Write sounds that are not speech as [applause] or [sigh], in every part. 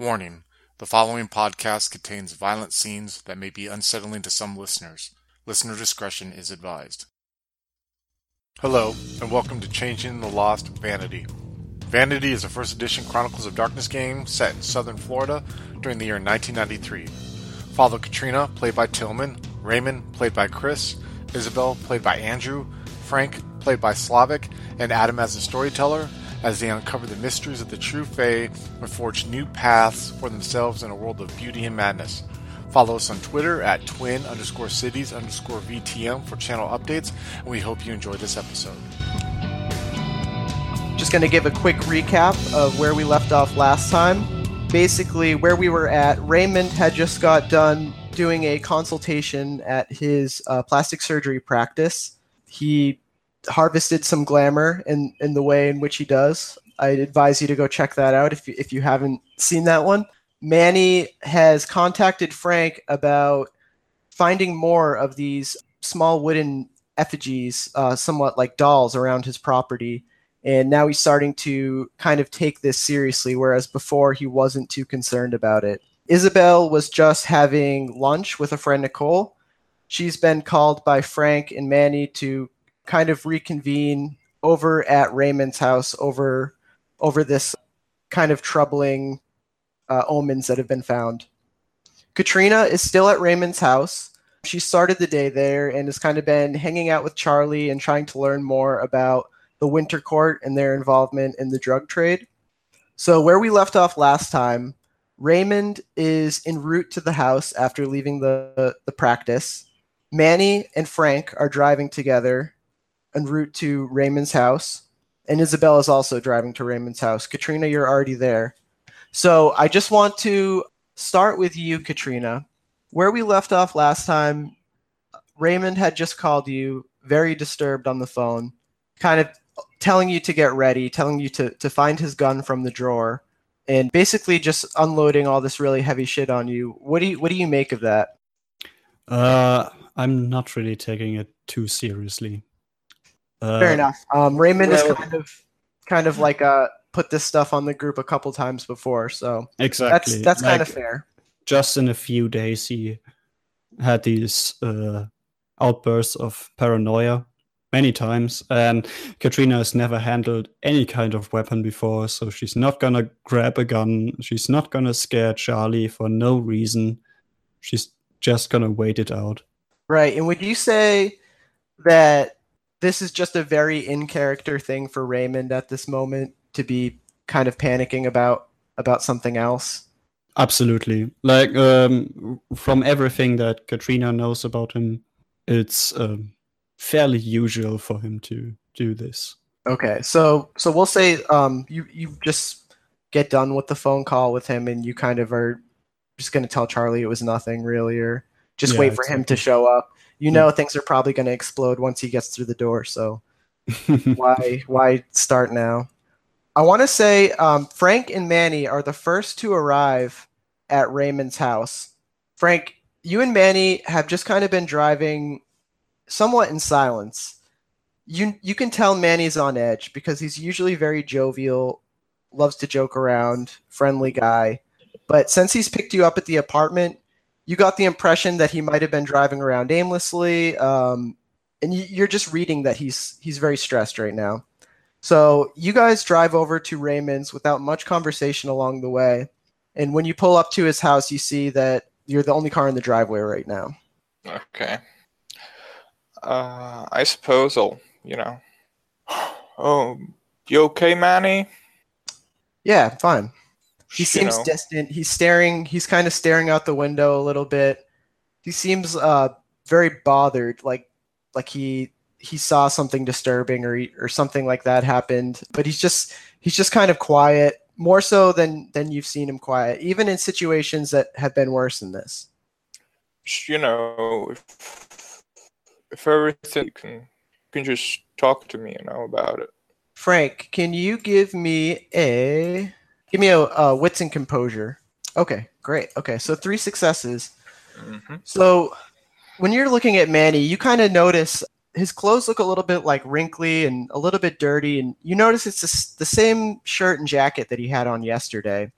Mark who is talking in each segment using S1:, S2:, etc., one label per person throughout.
S1: Warning: The following podcast contains violent scenes that may be unsettling to some listeners. Listener discretion is advised. Hello, and welcome to Changeling the Lost Vanity. Vanity is a first edition Chronicles of Darkness game set in southern Florida during the year 1993. Follow Katrina, played by Tillman, Raymond, played by Chris, Isabel, played by Andrew, Frank, played by Slavic, and Adam as the storyteller as they uncover the mysteries of the true Fae and forge new paths for themselves in a world of beauty and madness. Follow us on Twitter at twin underscore cities underscore VTM for channel updates, and we hope you enjoy this episode.
S2: Just going to give a quick recap of where we left off last time. Basically, where we were at, Raymond had just got done doing a consultation at his uh, plastic surgery practice. He harvested some glamour in, in the way in which he does. I'd advise you to go check that out if you, if you haven't seen that one. Manny has contacted Frank about finding more of these small wooden effigies, uh, somewhat like dolls, around his property. And now he's starting to kind of take this seriously, whereas before he wasn't too concerned about it. Isabel was just having lunch with a friend, Nicole. She's been called by Frank and Manny to kind of reconvene over at Raymond's house over over this kind of troubling uh, omens that have been found. Katrina is still at Raymond's house. She started the day there and has kind of been hanging out with Charlie and trying to learn more about the Winter Court and their involvement in the drug trade. So, where we left off last time, Raymond is en route to the house after leaving the, the practice. Manny and Frank are driving together en route to Raymond's house. And Isabel is also driving to Raymond's house. Katrina, you're already there. So I just want to start with you, Katrina. Where we left off last time, Raymond had just called you, very disturbed on the phone, kind of telling you to get ready, telling you to, to find his gun from the drawer, and basically just unloading all this really heavy shit on you. What do you what do you make of that?
S3: Uh, I'm not really taking it too seriously.
S2: Uh, Fair enough. Um, Raymond well, is kind of kind of like uh put this stuff on the group a couple times before, so
S3: exactly
S2: that's that's like, kind of fair.
S3: Just in a few days, he had these uh, outbursts of paranoia many times, and Katrina has never handled any kind of weapon before, so she's not gonna grab a gun. She's not gonna scare Charlie for no reason. She's just gonna wait it out.
S2: Right, and would you say that this is just a very in character thing for Raymond at this moment to be kind of panicking about about something else.
S3: Absolutely. Like um, from everything that Katrina knows about him, it's um, fairly usual for him to do this.
S2: Okay, so so we'll say um, you you just get done with the phone call with him, and you kind of are just going to tell Charlie it was nothing really, or just yeah, wait for him to show up you know things are probably going to explode once he gets through the door. So [laughs] why why start now? I want to say um, Frank and Manny are the first to arrive at Raymond's house. Frank, you and Manny have just kind of been driving somewhat in silence. You you can tell Manny's on edge because he's usually very jovial, loves to joke around, friendly guy. But since he's picked you up at the apartment, you got the impression that he might have been driving around aimlessly, um, and you, are just reading that he's he's very stressed right now. So you guys drive over to Raymond's without much conversation along the way, and when you pull up to his house, you see that you're the only car in the driveway right now.
S4: Okay. Uh, I suppose I'll, you know. Oh, [sighs] you okay, Manny?
S2: Yeah, fine. He seems know. distant. He's staring. He's kind of staring out the window a little bit. He seems uh, very bothered, like like he he saw something disturbing or or something like that happened. But he's just he's just kind of quiet, more so than than you've seen him quiet, even in situations that have been worse than this.
S4: You know, if, if everything you can you can just talk to me, you know, about it.
S2: Frank, can you give me a Give me a, a wits and composure. Okay, great. Okay, so three successes. Mm-hmm. So when you're looking at Manny, you kind of notice his clothes look a little bit like wrinkly and a little bit dirty, and you notice it's the same shirt and jacket that he had on yesterday.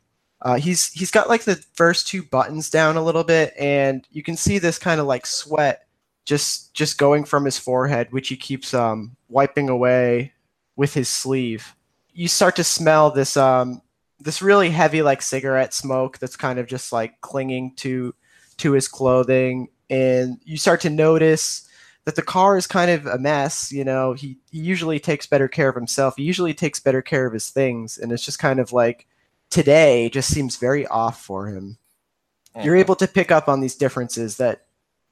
S2: Uh, he's he's got like the first two buttons down a little bit, and you can see this kind of like sweat just just going from his forehead, which he keeps um, wiping away with his sleeve. You start to smell this um, this really heavy like cigarette smoke that's kind of just like clinging to to his clothing, and you start to notice that the car is kind of a mess. You know, he, he usually takes better care of himself. He usually takes better care of his things, and it's just kind of like today just seems very off for him. You're
S4: Mhm.
S2: able to pick up on these differences that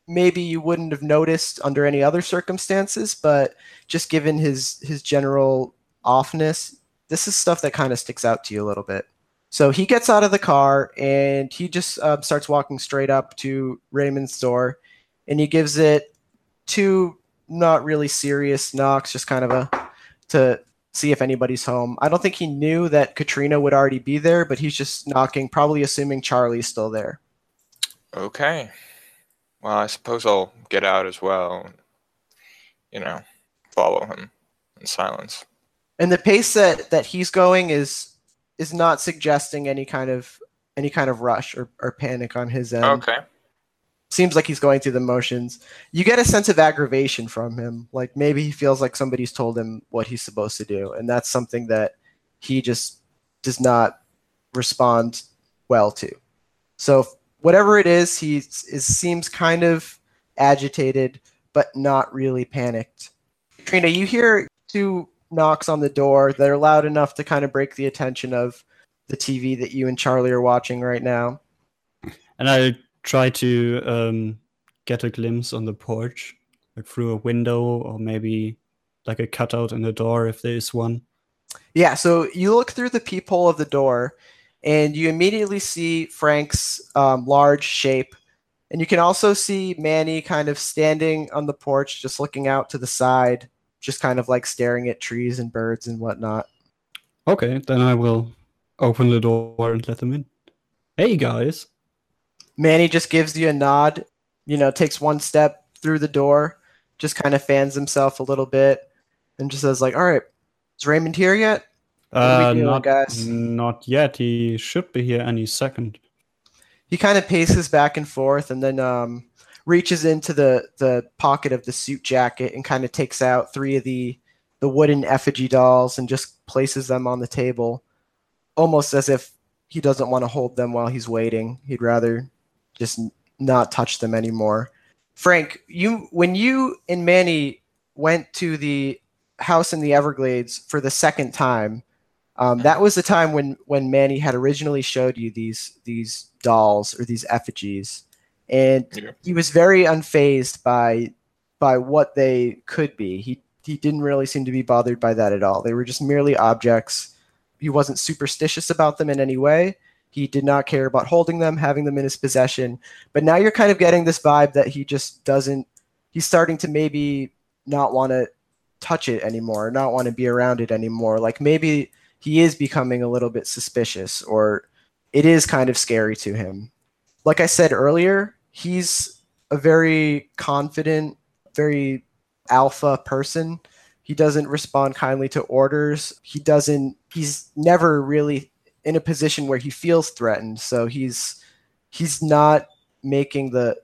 S2: maybe you wouldn't have noticed under any other circumstances, but just given his his general offness, this is stuff that kind of sticks out to you a little bit. So he gets out of the car and he just uh, starts walking straight up to Raymond's door, and he gives it two not really serious knocks, just kind of a to see if anybody's home. I don't think he knew that Katrina would already be there, but he's just knocking, probably assuming Charlie's still there.
S4: Okay. Well, I suppose I'll get out as well. You know, follow him in silence.
S2: And the pace that that he's going is is not suggesting any kind of any kind of rush or, or panic on his end.
S4: Okay.
S2: Seems like he's going through the motions. You get a sense of aggravation from him. Like maybe he feels like somebody's told him what he's supposed to do, and that's something that he just does not respond well to. So whatever it is, he is, seems kind of agitated, but not really panicked. Trina, you hear two knocks on the door that are loud enough to kind of break the attention of the TV that you and Charlie are watching right now.
S3: And I try to um, get a glimpse on the porch, like through a window or maybe like a cutout in the door if there is one.
S2: Yeah, so you look through the peephole of the door and you immediately see Frank's um, large shape. And you can also see Manny kind of standing on the porch, just looking out to the side, just kind of like staring at trees and birds and whatnot.
S3: Okay, then I will open the door and let them in. Hey guys.
S2: Manny just gives you a nod, you know, takes one step through the door, just kind of fans himself a little bit, and just says like, "All right, is Raymond here yet?"
S3: Uh,
S2: doing,
S3: not,
S2: guys?
S3: not yet. He should be here any second.
S2: He kind of paces back and forth, and then um, reaches into the the pocket of the suit jacket and kind of takes out three of the the wooden effigy dolls and just places them on the table, almost as if he doesn't want to hold them while he's waiting. He'd rather just not touch them anymore. Frank, you when you and Manny went to the house in the Everglades for the second time, um, that was the time when when Manny had originally showed you these these dolls or these effigies, and
S4: Yeah.
S2: he was very unfazed by by what they could be. He he didn't really seem to be bothered by that at all. They were just merely objects. He wasn't superstitious about them in any way. He did not care about holding them, having them in his possession. But now you're kind of getting this vibe that he just doesn't. He's starting to maybe not want to touch it anymore, not want to be around it anymore. Like maybe he is becoming a little bit suspicious, or it is kind of scary to him. Like I said earlier, he's a very confident, very alpha person. He doesn't respond kindly to orders. He doesn't. He's never really in a position where he feels threatened. So he's he's not making the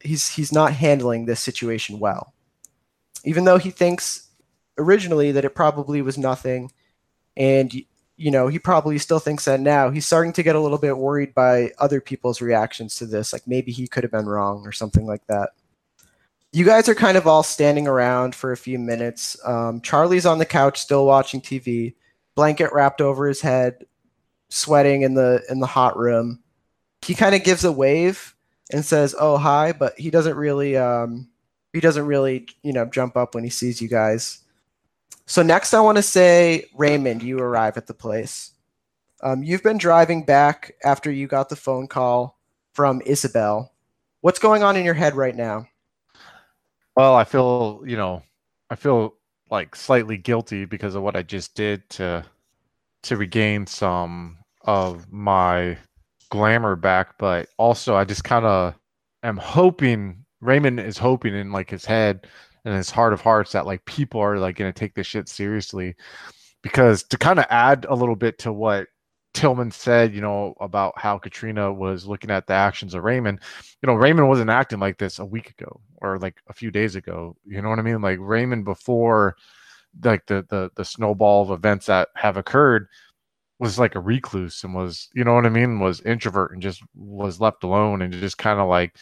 S2: he's he's not handling this situation well. Even though he thinks originally that it probably was nothing, and you know he probably still thinks that now. He's starting to get a little bit worried by other people's reactions to this. Like maybe he could have been wrong or something like that. You guys are kind of all standing around for a few minutes. Um, Charlie's on the couch still watching TV, blanket wrapped over his head, sweating in the in the hot room. He kind of gives a wave and says, "Oh hi," but he doesn't really um, he doesn't really you know jump up when he sees you guys. So next, I want to say Raymond, you arrive at the place. Um, you've been driving back after you got the phone call from Isabel. What's going on in your head right now?
S1: Well, I feel, you know, I feel like slightly guilty because of what I just did to to regain some of my glamour back, but also I just kind of am hoping Raymond is hoping in like his head and his heart of hearts that like people are like going to take this shit seriously because to kind of add a little bit to what Tillman said, you know, about how Katrina was looking at the actions of Raymond, you know, Raymond wasn't acting like this a week ago or like a few days ago. You know what I mean? Like Raymond before like the the the snowball of events that have occurred was like a recluse and was, you know what I mean, was introvert and just was left alone and just kind of like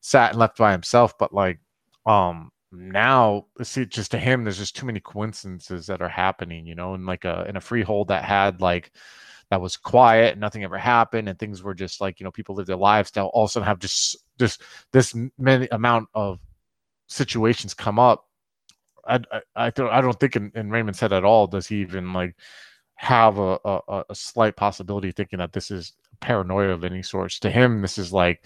S1: sat and left by himself. But like um now see just to him there's just too many coincidences that are happening you know in like a in a freehold that had like that was quiet nothing ever happened and things were just like you know people live their lives now all of a sudden have just just this many amount of situations come up. I i, I don't i don't think in, in raymond's head at all does he even like have a, a a slight possibility thinking that this is paranoia of any sort. To him this is like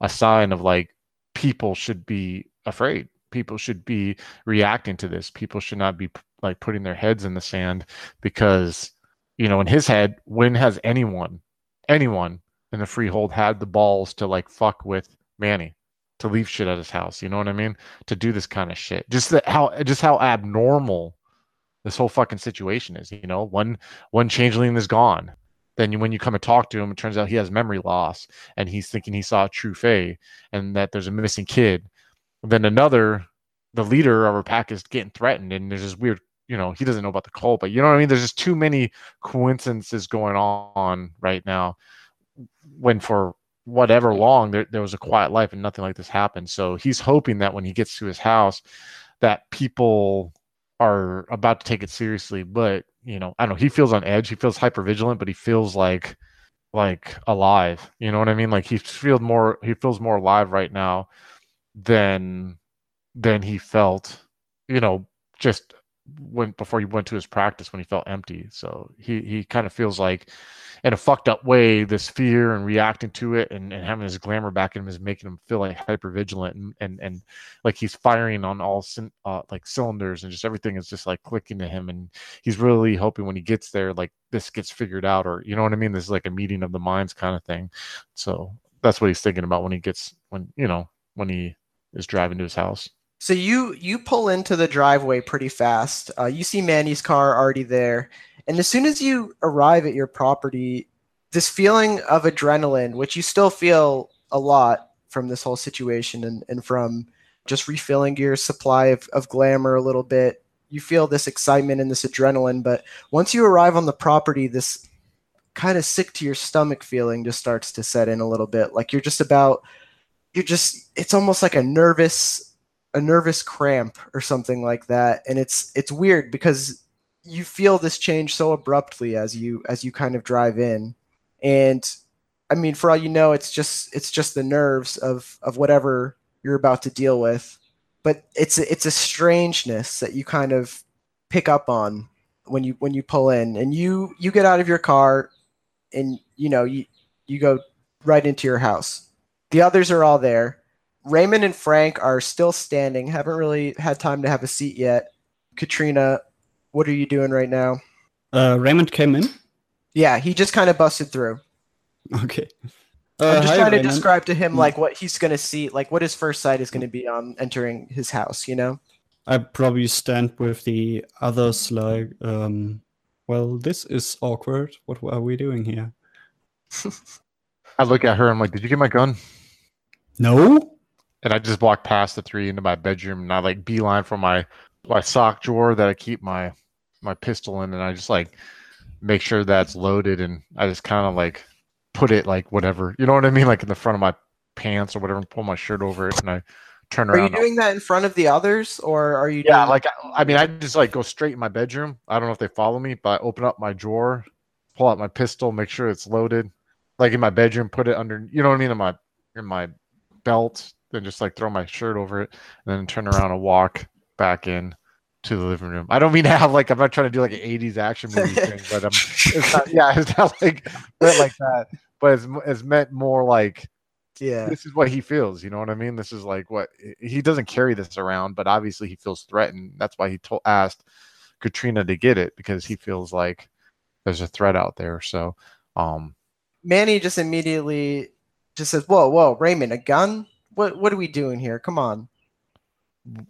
S1: a sign of like people should be afraid people should be reacting to this. People should not be like putting their heads in the sand because you know in his head when has anyone anyone in the freehold had the balls to like fuck with manny to leave shit at his house? You know what i mean? To do this kind of shit. Just that how just how abnormal this whole fucking situation is you know? One one changeling is gone. Then when you come and talk to him it turns out he has memory loss and he's thinking he saw a true fae and that there's a missing kid then another, the leader of our pack is getting threatened, and there's this weird, you know, he doesn't know about the cult, but you know what I mean? There's just too many coincidences going on right now when for whatever long there, there was a quiet life and nothing like this happened. So he's hoping that when he gets to his house, that people are about to take it seriously. But you know, I don't know. He feels on edge. He feels hyper vigilant, but he feels like like alive. You know what I mean? Like he feels more. He feels more alive right now than than he felt, you know, just when before he went to his practice when he felt empty. So he he kind of feels like in a fucked up way, this fear and reacting to it and, and having his glamour back in him is making him feel like hyper vigilant and, and, and like he's firing on all uh, like cylinders and just everything is just like clicking to him. And he's really hoping when he gets there, like this gets figured out or, you know what I mean? This is like a meeting of the minds kind of thing. So that's what he's thinking about when he gets, when, you know, when he is driving to his house.
S2: So you you pull into the driveway pretty fast. Uh, you see Manny's car already there, and as soon as you arrive at your property, this feeling of adrenaline, which you still feel a lot from this whole situation and, and from just refilling your supply of, of glamour a little bit, you feel this excitement and this adrenaline. But once you arrive on the property, this kind of sick to your stomach feeling just starts to set in a little bit. Like you're just about you're just it's almost like a nervous a nervous cramp or something like that. And it's it's weird because you feel this change so abruptly as you as you kind of drive in. And i mean for all you know it's just it's just the nerves of of whatever you're about to deal with. But it's a, it's a strangeness that you kind of pick up on when you when you pull in. And you you get out of your car and you know you you go right into your house the others are all there. Raymond and Frank are still standing, haven't really had time to have a seat yet. Katrina, what are you doing right now?
S3: Uh, Raymond came in.
S2: Yeah, he just kind of busted through.
S3: Okay.
S2: Uh, I'm just hi, trying Raymond. to describe to him like what he's gonna see, like what his first sight is gonna be on entering his house. You know.
S3: I probably stand with the others, like, um, well, this is awkward. What are we doing here? [laughs] [laughs]
S1: I look at her. I'm like, did you get my gun?
S3: No.
S1: And I just walk past the three into my bedroom, and I like beeline for my my sock drawer that I keep my my pistol in, and I just like make sure that's loaded, and I just kind of like put it like whatever, you know what I mean, like in the front of my pants or whatever, and pull my shirt over it, and I turn around.
S2: Are you doing that in front of the others, or are you?
S1: Yeah,
S2: doing-
S1: like I, I mean, I just like go straight in my bedroom. I don't know if they follow me, but I open up my drawer, pull out my pistol, make sure it's loaded, like in my bedroom, put it under, you know what I mean, in my in my belt, then just like throw my shirt over it, and then turn around and walk back in to the living room. I don't mean to have like I'm not trying to do like an 80s action movie [laughs] thing, but um, it's not, yeah, it's not like meant like that, but it's it's meant more like
S2: yeah,
S1: this is what he feels. You know what I mean? This is like what he doesn't carry this around, but obviously he feels threatened. That's why he told asked Katrina to get it because he feels like there's a threat out there. So, um,
S2: Manny just immediately just says, "Whoa, whoa, Raymond, a gun? What what are we doing here? Come on."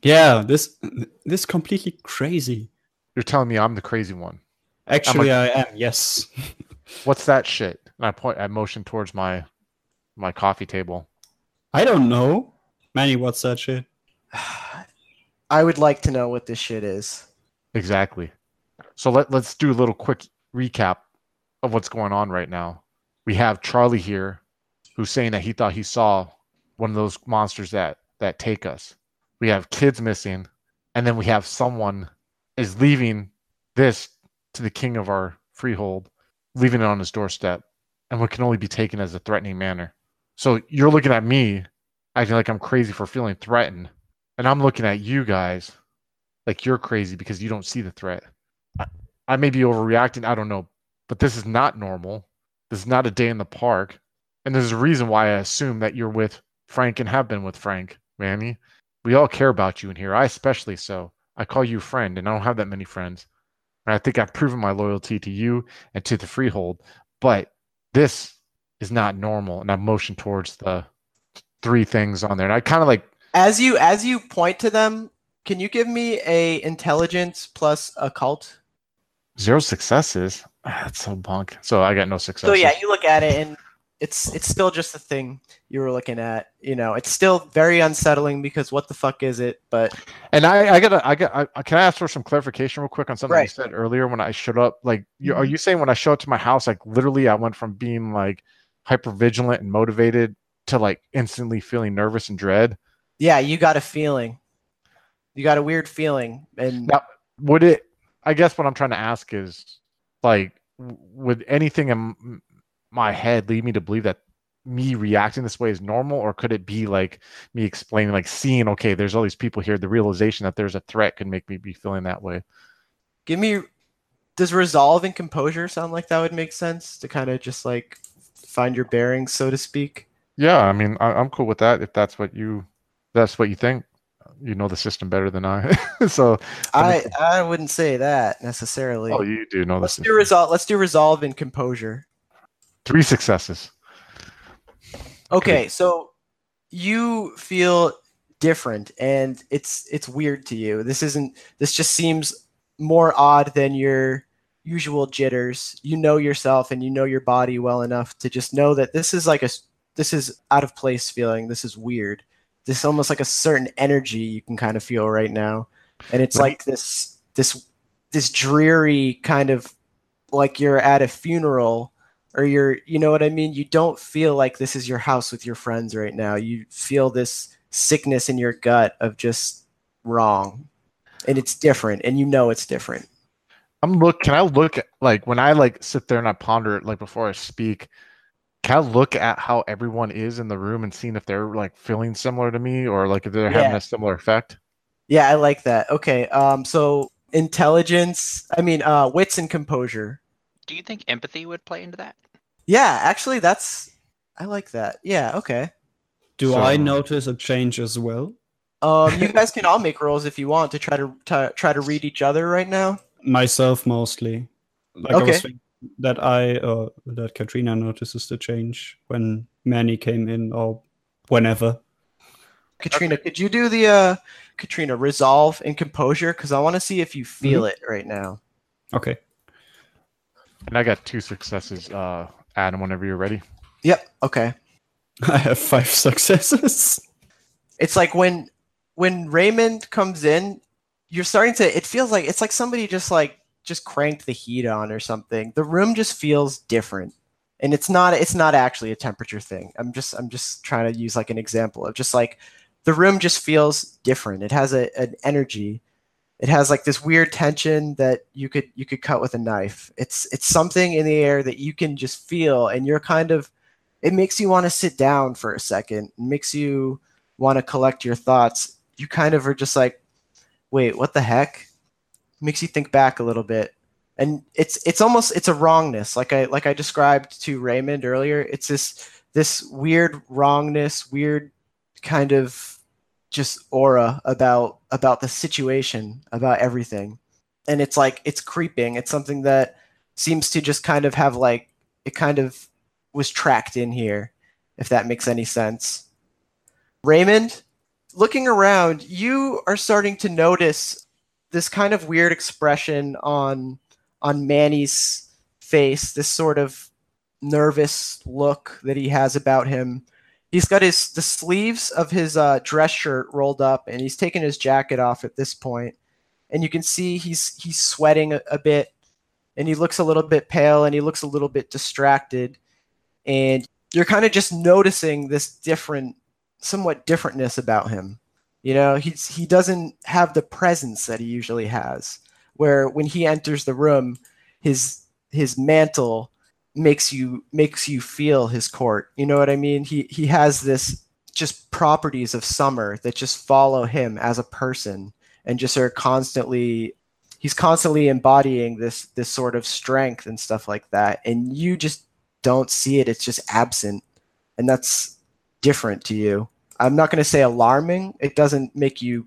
S3: Yeah, this this completely crazy.
S1: You're telling me I'm the crazy one.
S3: Actually, I am. Yes. [laughs]
S1: What's that shit? And I point, I motion towards my my coffee table.
S3: I don't know. Manny, what's that shit? [sighs]
S2: I would like to know what this shit is.
S1: Exactly. So let let's do a little quick recap of what's going on right now. We have Charlie here, who's saying that he thought he saw one of those monsters that that take us. We have kids missing, and then we have someone is leaving this to the king of our freehold, leaving it on his doorstep, and what can only be taken as a threatening manner. So you're looking at me, acting like I'm crazy for feeling threatened, and I'm looking at you guys like you're crazy because you don't see the threat. I, I may be overreacting, I don't know, but this is not normal. This is not a day in the park. And there's a reason why I assume that you're with Frank and have been with Frank, Manny. We all care about you in here. I especially so. I call you friend, and I don't have that many friends. And I think I've proven my loyalty to you and to the freehold. But this is not normal. And I motion towards the three things on there. And I kind of like
S2: As you as you point to them, can you give me a intelligence plus occult?
S1: zero successes. Ah, That's so bunk. So I got no success.
S2: So yeah, you look at it and it's it's still just the thing you were looking at. You know, it's still very unsettling because what the fuck is it? But
S1: And I, I gotta, I got, I, can I ask for some clarification real quick on something you said earlier when I showed up? Like, you, are
S2: Mhm.
S1: you saying when I showed up to my house, like literally, I went from being like hyper vigilant and motivated to like instantly feeling nervous and dread?
S2: yeah, you got a feeling. You got a weird feeling, and
S1: Now, would it? I guess what I'm trying to ask is, like, would anything my head lead me to believe that me reacting this way is normal, or could it be like me explaining, like seeing, okay, there's all these people here, the realization that there's a threat could make me be feeling that way?
S2: give me. Does resolve and composure sound like that would make sense to kind of just like find your bearings, so to speak?
S1: Yeah, I mean, I, I'm cool with that if that's what you, that's what you think. You know the system better than I, [laughs] so
S2: I I wouldn't say that necessarily.
S1: oh, you do know the
S2: let's do
S1: system.
S2: resolve. Let's do resolve and composure.
S1: Three successes.
S2: Okay, so you feel different and it's it's weird to you. This isn't this just seems more odd than your usual jitters. You know yourself and you know your body well enough to just know that this is like a this is out of place feeling. This is weird. This is almost like a certain energy you can kind of feel right now. And it's like this this this dreary kind of like you're at a funeral or you're you know what i mean you don't feel like this is your house with your friends right now you feel this sickness in your gut of just wrong and it's different and you know it's different
S1: I'm look. Can I look at like when I like sit there and I ponder it like before I speak? Can I look at how everyone is in the room and seeing if they're like feeling similar to me or like if they're having a similar effect?
S2: yeah i like that okay um so intelligence i mean uh wits and composure
S5: Do you think empathy would play into that?
S2: yeah actually that's i like that yeah okay
S3: Do I notice a change as well?
S2: um you guys [laughs] can all make rolls if you want to try to, to try to read each other right now
S3: Myself mostly. Like I
S2: Okay.
S3: was thinking that I uh, that Katrina notices the change when Manny came in or whenever.
S2: Katrina, could you do the uh Katrina resolve and composure? Because I want to see if you feel it right now.
S3: Okay.
S1: And I got two successes. Uh, Adam, whenever you're ready.
S2: Yep. Okay. [laughs]
S3: I have five successes.
S2: It's like when when Raymond comes in, you're starting to. It feels like it's like somebody just like just cranked the heat on or something. The room just feels different, and it's not. It's not actually a temperature thing. I'm just. I'm just trying to use like an example of just like the room just feels different. It has a an energy. It has like this weird tension that you could you could cut with a knife. It's it's something in the air that you can just feel, and you're kind of. It makes you want to sit down for a second. It makes you want to collect your thoughts. You kind of are just like, wait, what the heck? Makes you think back a little bit, and it's it's almost it's a wrongness, like I like I described to Raymond earlier. It's this this weird wrongness, weird kind of just aura about about the situation about everything. And it's like it's creeping. It's something that seems to just kind of have like it kind of was tracked in here if that makes any sense. Raymond looking around you are starting to notice this kind of weird expression on on manny's face, this sort of nervous look that he has about him. He's got his the sleeves of his uh, dress shirt rolled up, and he's taken his jacket off at this point. And you can see he's he's sweating a, a bit, and he looks a little bit pale, and he looks a little bit distracted. And you're kind of just noticing this different, somewhat differentness about him. You know, he's he doesn't have the presence that he usually has. Where when he enters the room, his his mantle makes you makes you feel his court. You know what I mean? He he has this just properties of summer that just follow him as a person and just are constantly he's constantly embodying this this sort of strength and stuff like that. And you just don't see it. It's just absent. And that's different to you. I'm not going to say alarming. It doesn't make you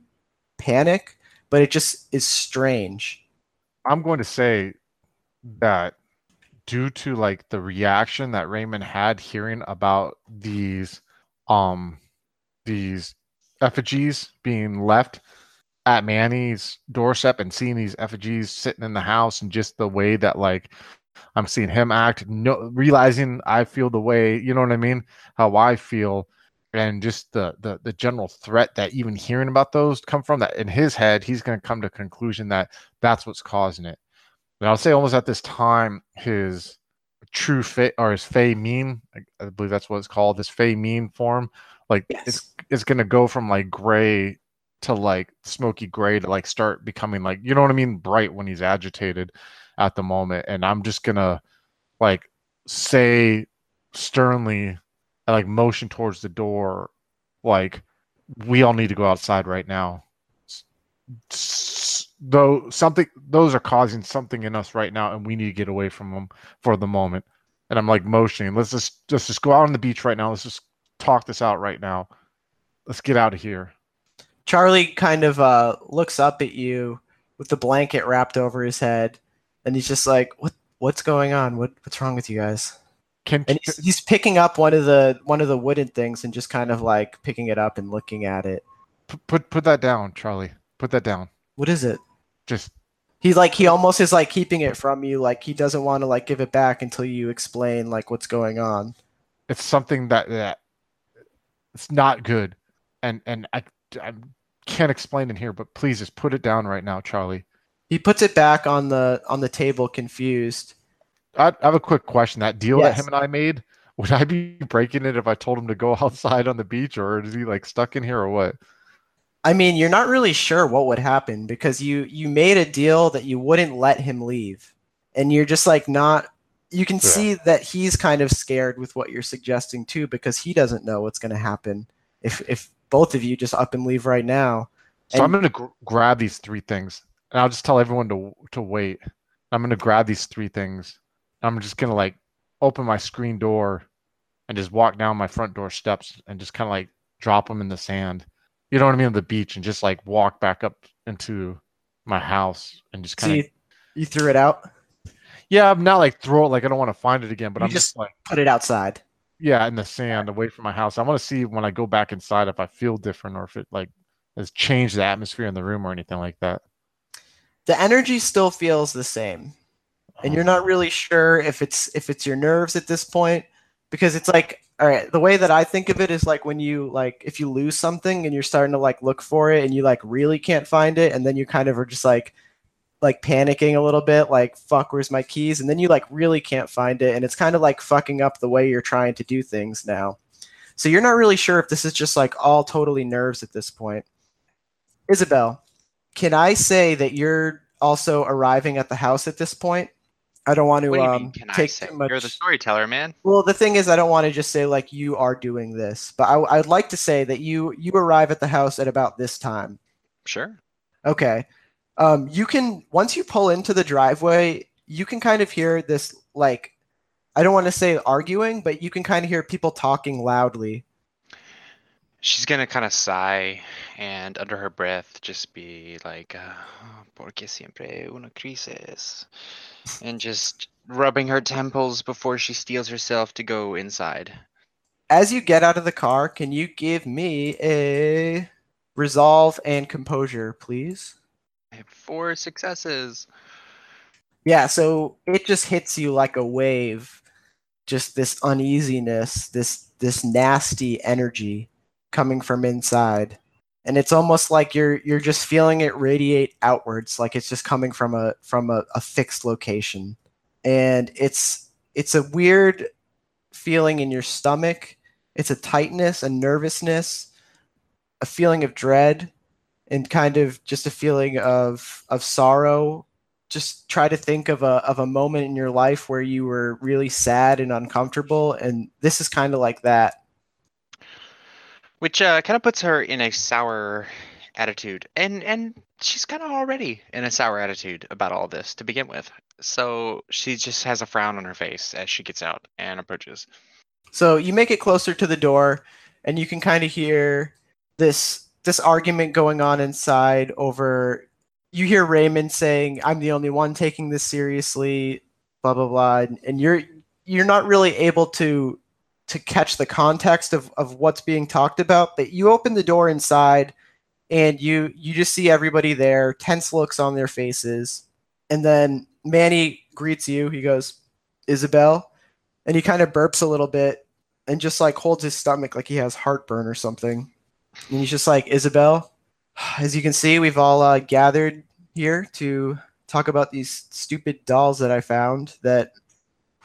S2: panic but it just is strange.
S1: I'm going to say that due to like the reaction that Raymond had hearing about these um these effigies being left at Manny's doorstep and seeing these effigies sitting in the house and just the way that like I'm seeing him act, no realizing I feel the way, you know what I mean? How I feel and just the the the general threat that even hearing about those come from that in his head he's going to come to conclusion that that's what's causing it and i'll say almost at this time his true fate or his fey mien I, I believe that's what it's called this fey mien form like
S2: Yes.
S1: it's it's going to go from like gray to like smoky gray to like start becoming like you know what i mean bright when he's agitated at the moment and i'm just going to like say sternly I like motion towards the door, like we all need to go outside right now. S- Though something, those are causing something in us right now, and we need to get away from them for the moment. And I'm like motioning. Let's just let's just go out on the beach right now. Let's just talk this out right now. Let's get out of here.
S2: charlie kind of uh, looks up at you with the blanket wrapped over his head and he's just like what what's going on what what's wrong with you guys
S1: Can
S2: and he's, he's picking up one of the one of the wooden things and just kind of like picking it up and looking at it
S1: p- put put that down, Charlie. Put that down.
S2: what is it
S1: Just
S2: he's like he almost is like keeping it from you like he doesn't want to like give it back until you explain like what's going on
S1: it's something that that it's not good, and and I I can't explain in here, but please just put it down right now, Charlie.
S2: he puts it back on the on the table confused
S1: I, I have a quick question. That deal
S2: Yes.
S1: that him and I made, would I be breaking it if I told him to go [laughs] outside on the beach, or is he like stuck in here, or what?
S2: I mean, you're not really sure what would happen because you you made a deal that you wouldn't let him leave, and you're just like not. You can
S1: Yeah.
S2: see that he's kind of scared with what you're suggesting too because he doesn't know what's going to happen if if both of you just up and leave right now.
S1: So I'm gonna gr- grab these three things, and I'll just tell everyone to to wait. I'm gonna grab these three things. I'm just gonna like open my screen door, and just walk down my front door steps, and just kind of like drop them in the sand. You know what I mean? On the beach, and just like walk back up into my house, and just kind of
S2: you, you threw it out,
S1: yeah. I'm not like throw it like I don't want to find it again, but
S2: You
S1: I'm just
S2: just-
S1: like
S2: put it outside.
S1: yeah in the sand away from my house. I want to see when I go back inside if I feel different or if it like has changed the atmosphere in the room or anything like that.
S2: The energy still feels the same. and oh. you're not really sure if it's if it's your nerves at this point because it's like all right the way that i think of it is like when you like if you lose something and you're starting to like look for it and you like really can't find it and then you kind of are just like like panicking a little bit like fuck where's my keys? And then you like really can't find it and it's kind of like fucking up the way you're trying to do things now. So you're not really sure if this is just like all totally nerves at this point. Isabel can i say that you're also arriving at the house at this point i don't want to
S5: What do you
S2: um,
S5: mean, can I
S2: take too much
S5: You're the storyteller, man.
S2: well, the thing is, I don't want to just say like you are doing this, but I, I'd like to say that you you arrive at the house at about this time.
S5: Sure.
S2: Okay, um, you can once you pull into the driveway, you can kind of hear this like I don't want to say arguing, but you can kind of hear people talking loudly.
S5: She's gonna kind of sigh and under her breath just be like, uh, "Porque siempre una crisis," and just rubbing her temples before she steels herself to go inside.
S2: As you get out of the car, can you give me a resolve and composure, please?
S5: I have four successes.
S2: Yeah, so it just hits you like a wave. Just this uneasiness, this this nasty energy coming from inside. And it's almost like you're you're just feeling it radiate outwards, like it's just coming from a from a, a fixed location. And it's it's a weird feeling in your stomach. It's a tightness, a nervousness, a feeling of dread, and kind of just a feeling of of sorrow just try to think of a of a moment in your life where you were really sad and uncomfortable and this is kind of like that
S5: which uh, kind of puts her in a sour attitude and and she's kind of already in a sour attitude about all this to begin with. So she just has a frown on her face as she gets out and approaches.
S2: So you make it closer to the door and you can kind of hear this this argument going on inside over you hear Raymond saying, "I'm the only one taking this seriously," blah blah blah, and, and you're you're not really able to to catch the context of of what's being talked about. But you open the door inside, and you you just see everybody there, tense looks on their faces, and then Manny greets you. He goes, "Isabel," and he kind of burps a little bit and just like holds his stomach like he has heartburn or something. And he's just like, Isabel, as you can see, we've all uh, gathered here to talk about these stupid dolls that I found that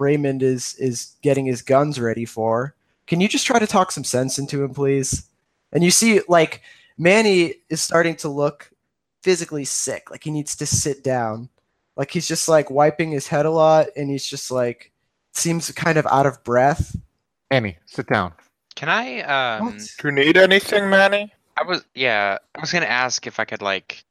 S2: Raymond is is getting his guns ready for. Can you just try to talk some sense into him, please? And you see, like Manny is starting to look physically sick. Like he needs to sit down. Like he's just like wiping his head a lot, and he's just like seems kind of out of breath.
S1: Manny, sit down.
S5: can i um
S2: What?
S4: Do you need anything, Manny?
S5: I was yeah, I was gonna ask if I could like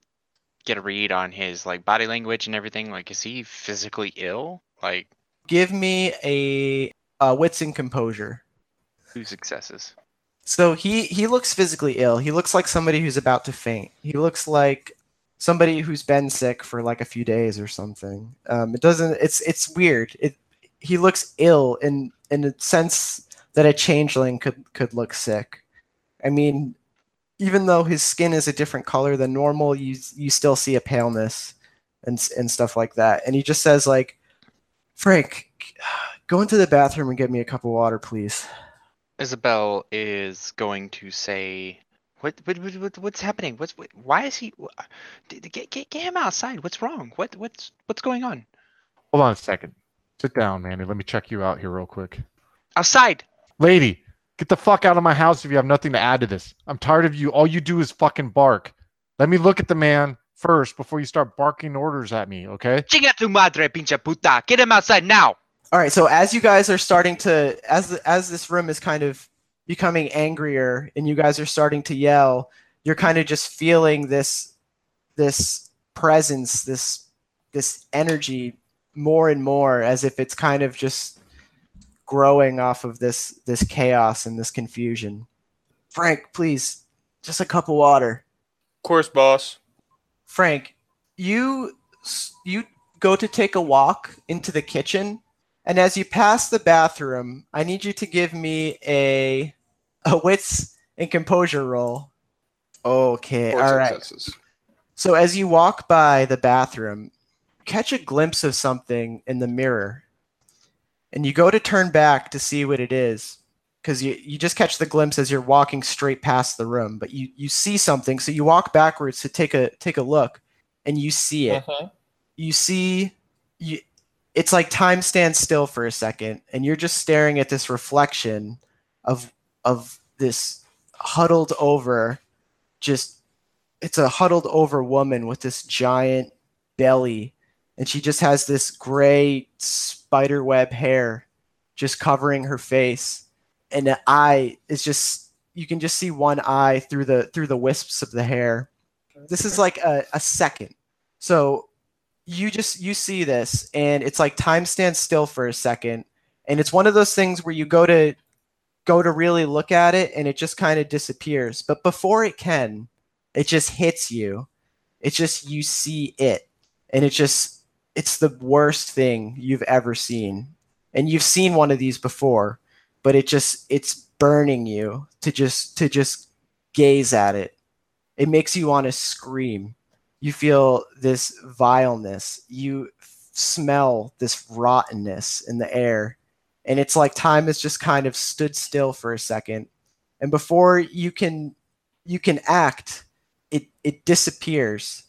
S5: get a read on his like body language and everything. Like, is he physically ill? Like,
S2: Give me a, wits and composure.
S5: two successes.
S2: So he he looks physically ill. He looks like somebody who's about to faint. He looks like somebody who's been sick for like a few days or something. Um, it doesn't. It's it's weird. It he looks ill in in a sense that a changeling could could look sick. I mean, even though his skin is a different color than normal, you you still see a paleness and and stuff like that. And he just says like, Frank, [sighs] go into the bathroom and get me a cup of water, please.
S5: Isabel is going to say, "What? What? what, what what's happening? What's? What, why is he? wh- d- d- Get, get get him outside. What's wrong? What? What's what's going on?
S1: Hold on a second. Sit down, Manny. Let me check you out here real quick.
S5: Outside!
S1: Lady, get the fuck out of my house if you have nothing to add to this. I'm tired of you. All you do is fucking bark. Let me look at the man first before you start barking orders at me, okay?
S5: Chinga tu madre, pinche puta! Get him outside now!
S2: All right, so as you guys are starting to as as this room is kind of becoming angrier and you guys are starting to yell, you're kind of just feeling this this presence, this this energy more and more as if it's kind of just growing off of this this chaos and this confusion. Frank, please, just a cup of water.
S4: Of course, boss.
S2: Frank, you you go to take a walk into the kitchen, and as you pass the bathroom, I need you to give me a a wits and composure roll. Okay,
S4: Four
S2: all right. So as you walk by the bathroom, catch a glimpse of something in the mirror, and you go to turn back to see what it is. Because you, you just catch the glimpse as you're walking straight past the room, but you, you see something, so you walk backwards to take a take a look, and you see it.
S4: Mhm.
S2: you see you it's like time stands still for a second and you're just staring at this reflection of of this huddled over just it's a huddled over woman with this giant belly and she just has this gray spiderweb hair just covering her face and the eye is just you can just see one eye through the through the wisps of the hair. This is like a, a second. So you just you see this and it's like time stands still for a second. And it's one of those things where you go to go to really look at it and it just kind of disappears. But before it can it just hits you. It's just you see it. And it just it's the worst thing you've ever seen. And you've seen one of these before but it just it's burning you to just to just gaze at it it makes you want to scream you feel this vileness you smell this rottenness in the air. And it's like time has just kind of stood still for a second. And before you can you can act, it it disappears.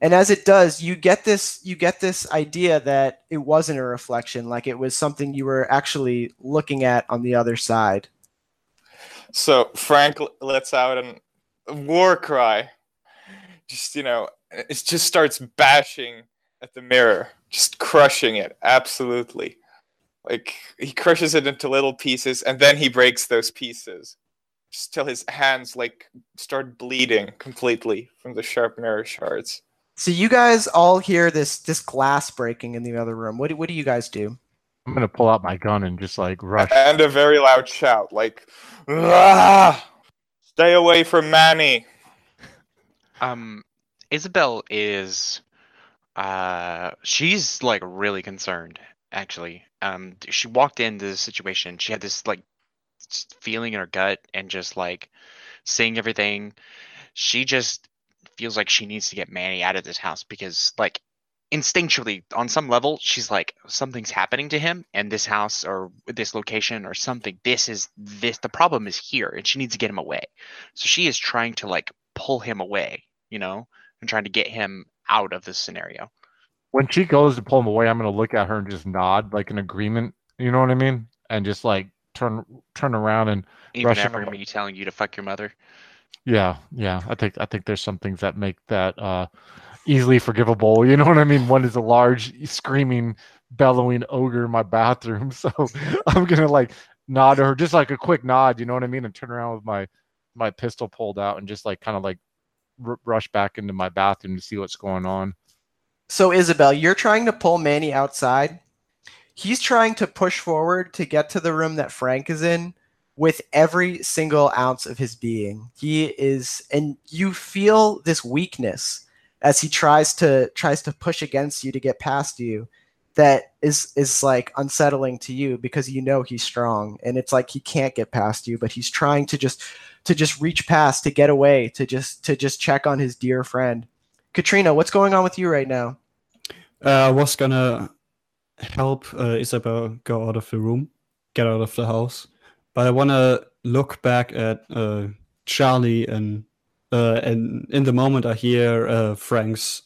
S2: And as it does, you get this you get this idea that it wasn't a reflection, like it was something you were actually looking at on the other side.
S4: So Frank lets out a war cry. Just you know, it just starts bashing at the mirror, just crushing it absolutely. Like he crushes it into little pieces, and then he breaks those pieces, just till his hands like start bleeding completely from the sharp mirror shards.
S2: So you guys all hear this this glass breaking in the other room. What do, what do you guys do?
S1: I'm gonna pull out my gun and just like rush.
S4: And a very loud shout, like, "Ah! "Stay away from Manny!"
S5: Um, Isabel is, uh, she's like really concerned. Actually, um, she walked into the situation. She had this like feeling in her gut, and just like seeing everything, she just feels like she needs to get Manny out of this house because, like, instinctually, on some level, she's like something's happening to him, and this house or this location or something. This is this. The problem is here, and she needs to get him away. So she is trying to like pull him away, you know, and trying to get him out of this scenario.
S1: When she goes to pull him away, I'm gonna look at her and just nod like an agreement. You know what I mean? And just like turn turn around and
S5: Even
S1: Rush
S5: after
S1: away.
S5: me telling you to fuck your mother.
S1: Yeah, yeah. I think I think there's some things that make that uh easily forgivable. You know what I mean? One is a large screaming, bellowing ogre in my bathroom. [laughs] So I'm gonna like nod her, just like a quick nod, you know what I mean? And turn around with my my pistol pulled out and just like kind of like r- rush back into my bathroom to see what's going on.
S2: So Isabel, you're trying to pull Manny outside. He's trying to push forward to get to the room that Frank is in with every single ounce of his being. He is and you feel this weakness as he tries to tries to push against you to get past you that is is like unsettling to you because you know he's strong and it's like he can't get past you but he's trying to just to just reach past to get away to just to just check on his dear friend Katrina, what's going on with you right now?
S3: Uh, I was gonna help uh, Isabel go out of the room, get out of the house, but I wanna look back at uh, Charlie and uh, and in the moment I hear uh, Frank's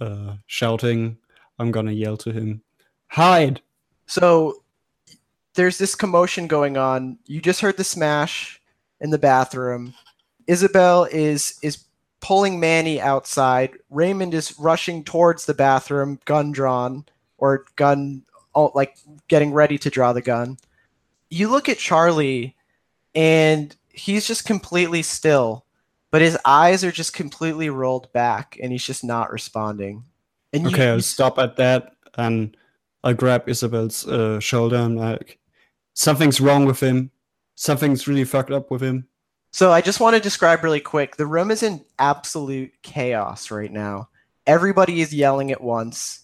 S3: uh, shouting, I'm gonna yell to him, "Hide!"
S2: So there's this commotion going on. You just heard the smash in the bathroom. Isabel is is pulling Manny outside. Raymond is rushing towards the bathroom, gun drawn or gun like getting ready to draw the gun. You look at Charlie and he's just completely still, but his eyes are just completely rolled back and he's just not responding. And
S3: Okay,
S2: you
S3: I'll stop at that and I grab Isabel's uh, shoulder and like, something's wrong with him. Something's really fucked up with him.
S2: So I just want to describe really quick. The room is in absolute chaos right now. Everybody is yelling at once.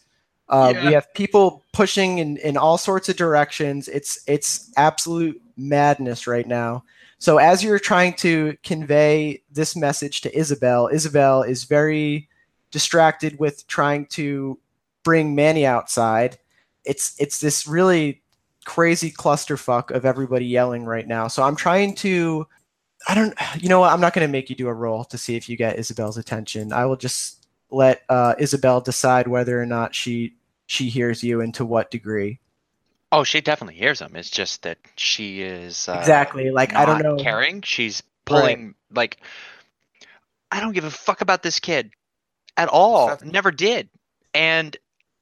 S2: Uh, We have people pushing in, in all sorts of directions. It's it's absolute madness right now. So as you're trying to convey this message to Isabel, Isabel is very distracted with trying to bring Manny outside. It's it's this really crazy clusterfuck of everybody yelling right now. So I'm trying to I don't. You know what? I'm not going to make you do a roll to see if you get Isabel's attention. I will just let uh, Isabel decide whether or not she she hears you and to what degree.
S5: Oh, she definitely hears him. It's just that she is uh,
S2: exactly. Like I don't know.
S5: caring. She's pulling like I don't give a fuck about this kid at all.
S4: Exactly.
S5: Never did. And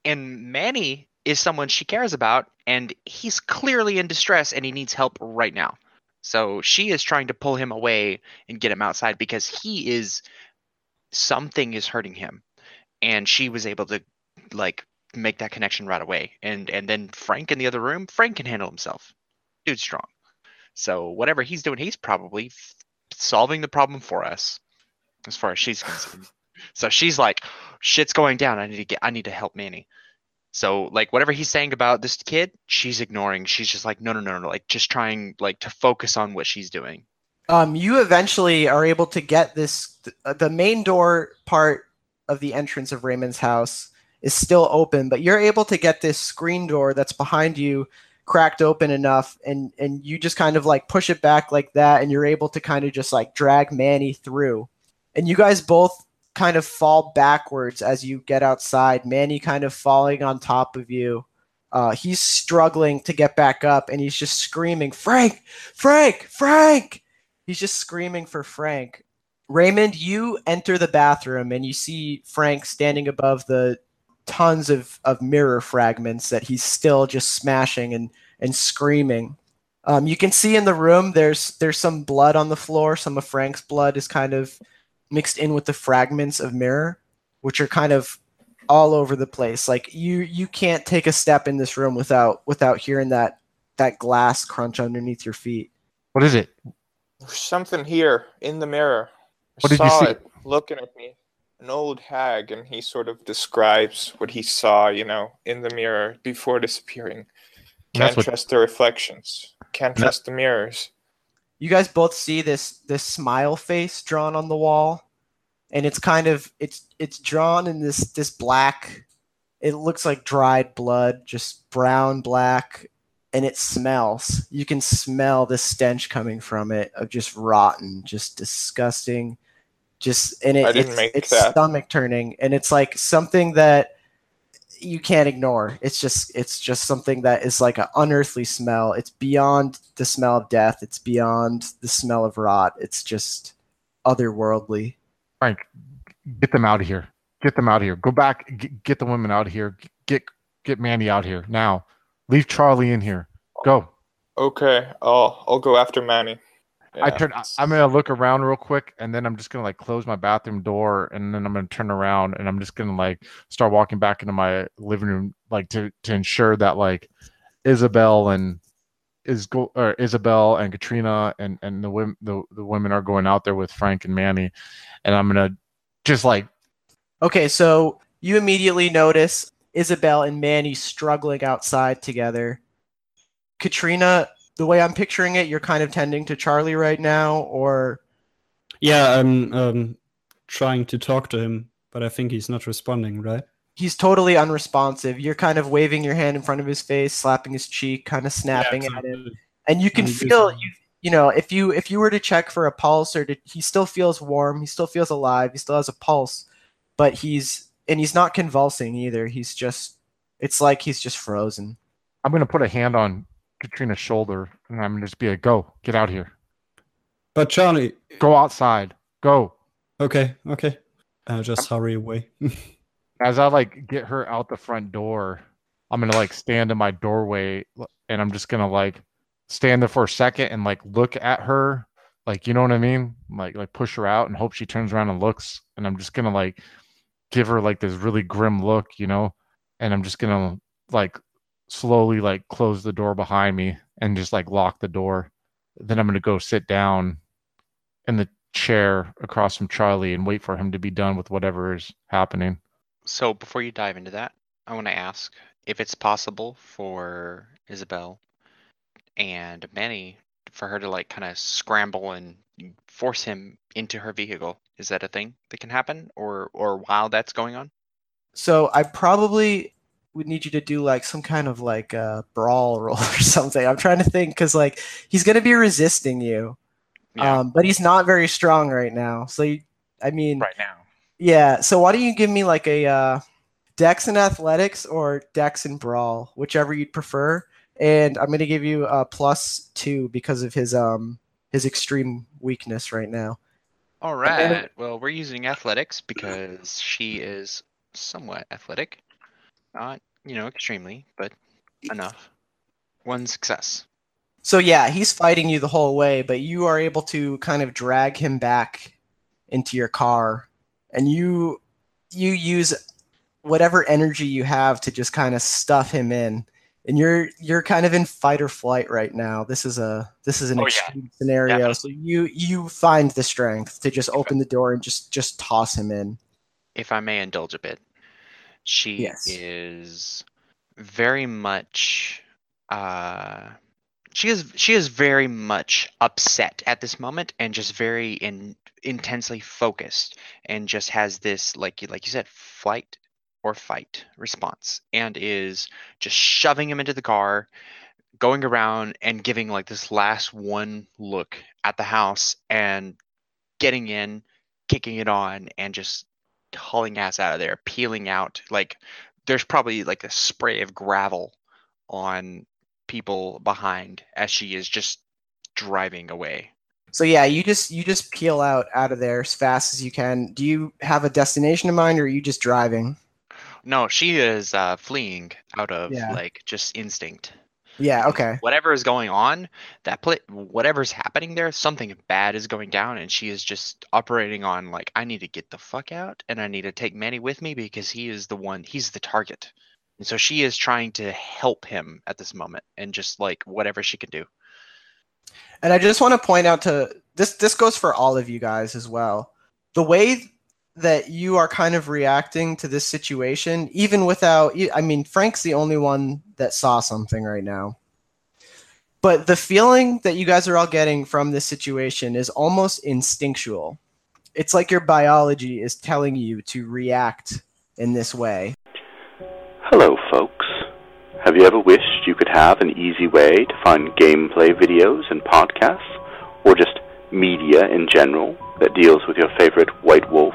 S5: and Manny is someone she cares about and he's clearly in distress and he needs help right now. So she is trying to pull him away and get him outside because he is something is hurting him. And she was able to like make that connection right away. And and then Frank in the other room, Frank can handle himself. Dude's strong. So whatever he's doing, he's probably f- solving the problem for us, as far as she's concerned. [sighs] so she's like, "Shit's going down. I need to get. I need to help Manny." So like whatever he's saying about this kid, she's ignoring. She's just like, "No, no, no, no!" Like just trying like to focus on what she's doing.
S2: Um, you eventually are able to get this. The main door part of the entrance of Raymond's house is still open, but you're able to get this screen door that's behind you cracked open enough and and you just kind of like push it back like that and you're able to kind of just like drag Manny through. And you guys both kind of fall backwards as you get outside. Manny kind of falling on top of you. Uh, he's struggling to get back up and he's just screaming, Frank, Frank, Frank. He's just screaming for Frank. Raymond, you enter the bathroom and you see Frank standing above the tons of, of mirror fragments that he's still just smashing and, and screaming. Um, you can see in the room there's there's some blood on the floor. Some of Frank's blood is kind of mixed in with the fragments of mirror, which are kind of all over the place. Like you you can't take a step in this room without without hearing that that glass crunch underneath your feet.
S1: What is it?
S4: There's something here in the mirror. I
S1: What did you
S4: saw
S1: see?
S4: it looking at me. An old hag, and he sort of describes what he saw, you know, in the mirror before disappearing. Can't
S1: what-
S4: trust the reflections. Can't
S1: That-
S4: trust the mirrors.
S2: You guys both see this this smile face drawn on the wall, and it's kind of it's it's drawn in this this black. It looks like dried blood, just brown black, and it smells. You can smell the stench coming from it of just rotten, just disgusting, just and it,
S4: I didn't
S2: it's,
S4: make
S2: it's stomach turning, and it's like something that you can't ignore. It's just it's just something that is like an unearthly smell. It's beyond the smell of death. It's beyond the smell of rot. It's just otherworldly.
S1: Frank, get them out of here. Get them out of here. Go back. Get, get the women out of here. Get get Mandy out here now. Leave Charlie in here. Go.
S4: Okay, I'll I'll go after Manny.
S1: I turn. I- I'm gonna look around real quick, and then I'm just gonna like close my bathroom door, and then I'm gonna turn around, and I'm just gonna like start walking back into my living room, like to to ensure that like Isabel and is go or Isabel and Katrina and and the women the, the women are going out there with Frank and Manny, and I'm gonna just like
S2: Okay, so you immediately notice Isabel and Manny struggling outside together. Katrina, the way I'm picturing it, you're kind of tending to Charlie right now, or
S3: Yeah, I'm um, trying to talk to him, but I think he's not responding, right?
S2: he's totally unresponsive. You're kind of waving your hand in front of his face, slapping his cheek, kind of snapping at him. and you can feel you you know if you if you were to check for a pulse or to, he still feels warm he still feels alive he still has a pulse but he's and he's not convulsing either. He's just it's like he's just frozen.
S1: I'm gonna put a hand on Katrina's shoulder, and I'm gonna just be like, "Go, get out here,
S3: But Charlie,
S1: go outside, go."
S3: okay, okay, I'll just hurry away. [laughs]
S1: as I like get her out the front door, I'm gonna like stand in my doorway and I'm just gonna like stand there for a second and like look at her, like you know what I mean, like like push her out and hope she turns around and looks, and I'm just gonna like give her like this really grim look, you know, and I'm just gonna like slowly like close the door behind me and just like lock the door. Then I'm gonna go sit down in the chair across from Charlie and wait for him to be done with whatever is happening.
S5: So before you dive into that, I want to ask if it's possible for Isabel and Manny for her to like kind of scramble and force him into her vehicle. Is that a thing that can happen, or or while that's going on?
S2: so i probably would need you to do like some kind of like a brawl [laughs] roll or something i'm trying to think because like he's going to be resisting you
S5: Yeah.
S2: um, but he's not very strong right now so you, i mean
S1: Right now.
S2: Yeah. So why don't you give me like a uh, Dex and Athletics or Dex and Brawl, whichever you'd prefer. And I'm gonna give you a plus two because of his um his extreme weakness right now.
S5: All right. then- Well, we're using athletics because she is somewhat athletic, not you know extremely, but enough. One success.
S2: So yeah, he's fighting you the whole way, but you are able to kind of drag him back into your car, and you you use whatever energy you have to just kind of stuff him in. And you're you're kind of in fight or flight right now. This is a this is an
S5: Oh, yeah.
S2: extreme scenario.
S5: Definitely.
S2: So you you find the strength to just open the door and just just toss him in.
S5: if I may indulge a bit, she
S2: Yes.
S5: is very much uh she is she is very much upset at this moment and just very in intensely focused and just has this like you like you said flight or fight response and is just shoving him into the car, going around and giving like this last one look at the house and getting in, kicking it on, and just hauling ass out of there, peeling out. Like there's probably like a spray of gravel on people behind as she is just driving away.
S2: So yeah, you just you just peel out out of there as fast as you can. Do you have a destination in mind, or are you just driving?
S5: No, she is uh, fleeing out of
S2: Yeah.
S5: like just instinct.
S2: Yeah. Okay.
S5: Whatever is going on, that pla whatever's happening there, something bad is going down, and she is just operating on like I need to get the fuck out, and I need to take Manny with me because he is the one, he's the target, and so she is trying to help him at this moment, and just like whatever she can do.
S2: And I just want to point out to this this goes for all of you guys as well. The way that you are kind of reacting to this situation even without I mean Frank's the only one that saw something right now. But the feeling that you guys are all getting from this situation is almost instinctual. It's like your biology is telling you to react in this way.
S6: Hello, folks. Have you ever wished you could have an easy way to find gameplay videos and podcasts, or just media in general that deals with your favorite White Wolf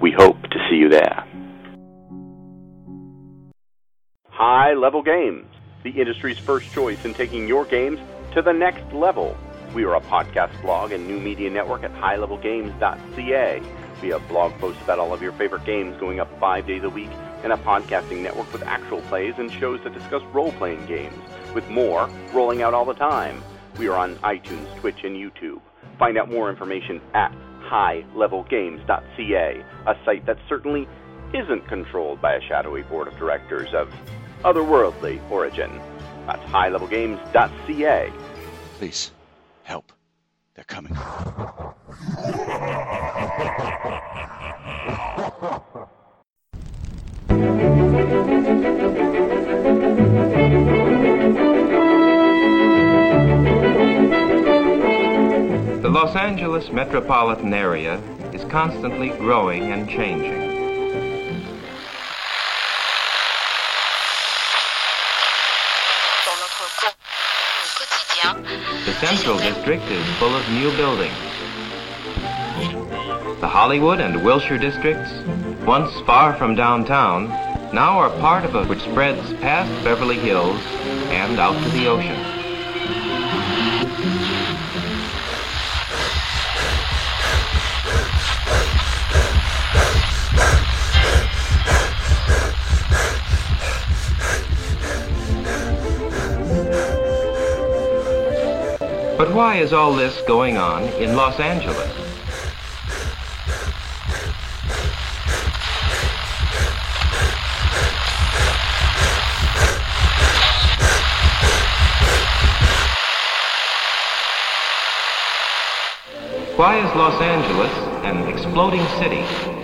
S6: We hope to see you there. High Level Games, the industry's first choice in taking your games to the next level. We are a podcast blog and new media network at highlevelgames.ca. We have blog posts about all of your favorite games going up five days a week, and a podcasting network with actual plays and shows that discuss role playing games, with more rolling out all the time. We are on iTunes, Twitch, and YouTube. Find out more information at highlevelgames.ca, a site that certainly isn't controlled by a shadowy board of directors of otherworldly origin. That's highlevelgames.ca.
S7: Please, help. They're coming. [laughs]
S8: Los Angeles metropolitan area is constantly growing and changing. The Central District is full of new buildings. The Hollywood and Wilshire districts, once far from downtown, now are part of a which spreads past Beverly Hills and out to the ocean. Why is all this going on in Los Angeles? Why is Los Angeles an exploding city?